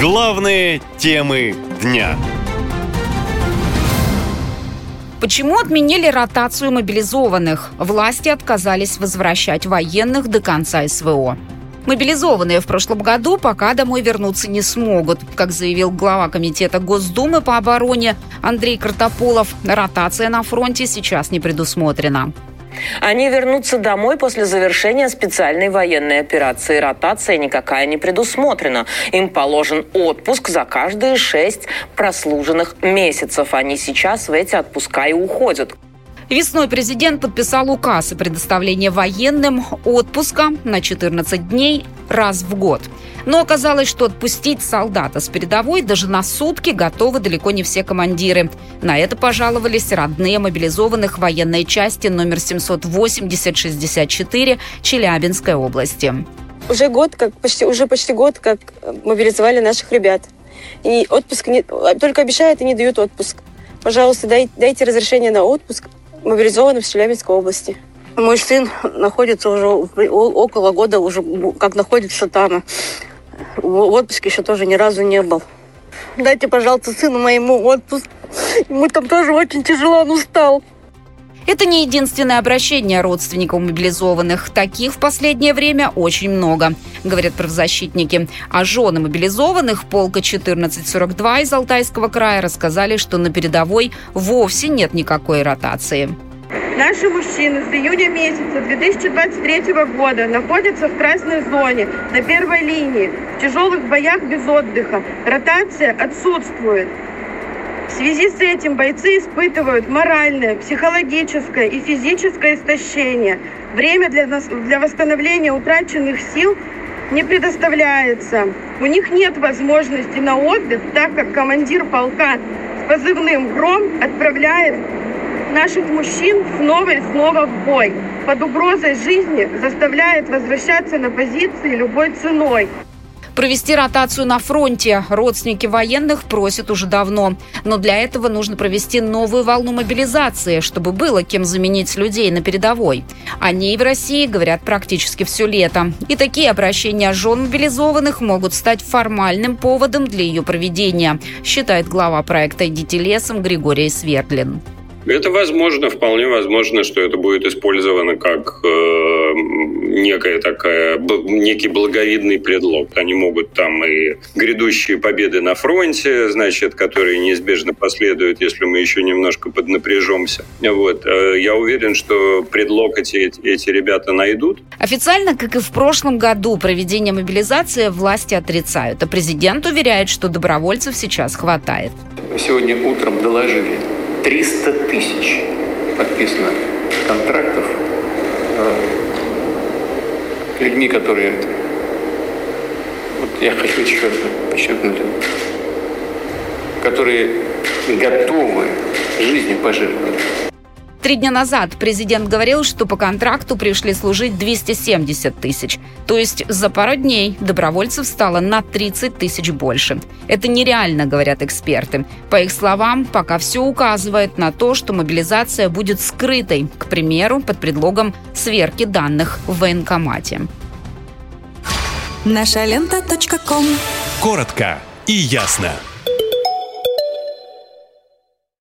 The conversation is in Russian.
Главные темы дня. Почему отменили ротацию мобилизованных? Власти отказались возвращать военных до конца СВО. Мобилизованные в прошлом году пока домой вернуться не смогут. Как заявил глава Комитета Госдумы по обороне Андрей Картополов, ротация на фронте сейчас не предусмотрена. Они вернутся домой после завершения специальной военной операции. Ротация никакая не предусмотрена. Им положен отпуск за каждые шесть прослуженных месяцев. Они сейчас в эти отпуска и уходят. Весной президент подписал указ о предоставлении военным отпуска на 14 дней раз в год. Но оказалось, что отпустить солдата с передовой даже на сутки готовы далеко не все командиры. На это пожаловались родные мобилизованных военной части номер 780-64 Челябинской области. Уже год, как почти, уже почти год, как мобилизовали наших ребят. И отпуск не, только обещают и не дают отпуск. Пожалуйста, дай, дайте разрешение на отпуск мобилизованным в Челябинской области. Мой сын находится уже около года, уже как находится там. В отпуске еще тоже ни разу не был. Дайте, пожалуйста, сыну моему отпуск. Ему там тоже очень тяжело, он устал. Это не единственное обращение родственников мобилизованных. Таких в последнее время очень много, говорят правозащитники. А жены мобилизованных полка 1442 из Алтайского края рассказали, что на передовой вовсе нет никакой ротации. Наши мужчины с июня месяца 2023 года находятся в красной зоне, на первой линии, в тяжелых боях без отдыха. Ротация отсутствует. В связи с этим бойцы испытывают моральное, психологическое и физическое истощение. Время для, для восстановления утраченных сил не предоставляется. У них нет возможности на отдых, так как командир полка с позывным «Гром» отправляет наших мужчин снова и снова в бой. Под угрозой жизни заставляет возвращаться на позиции любой ценой. Провести ротацию на фронте родственники военных просят уже давно. Но для этого нужно провести новую волну мобилизации, чтобы было кем заменить людей на передовой. О ней в России говорят практически все лето. И такие обращения жен мобилизованных могут стать формальным поводом для ее проведения, считает глава проекта «Идите лесом» Григорий Свердлин. Это возможно, вполне возможно, что это будет использовано как э, некая такая, некий благовидный предлог. Они могут там и грядущие победы на фронте, значит, которые неизбежно последуют, если мы еще немножко поднапряжемся. Вот. Э, я уверен, что предлог эти, эти ребята найдут. Официально, как и в прошлом году, проведение мобилизации власти отрицают, а президент уверяет, что добровольцев сейчас хватает. Сегодня утром доложили, 300 тысяч подписано контрактов э, людьми, которые... Вот я хочу еще подчеркнуть, которые готовы жизнью пожертвовать. Три дня назад президент говорил, что по контракту пришли служить 270 тысяч. То есть за пару дней добровольцев стало на 30 тысяч больше. Это нереально, говорят эксперты. По их словам, пока все указывает на то, что мобилизация будет скрытой, к примеру, под предлогом сверки данных в военкомате. Наша лента. Коротко и ясно.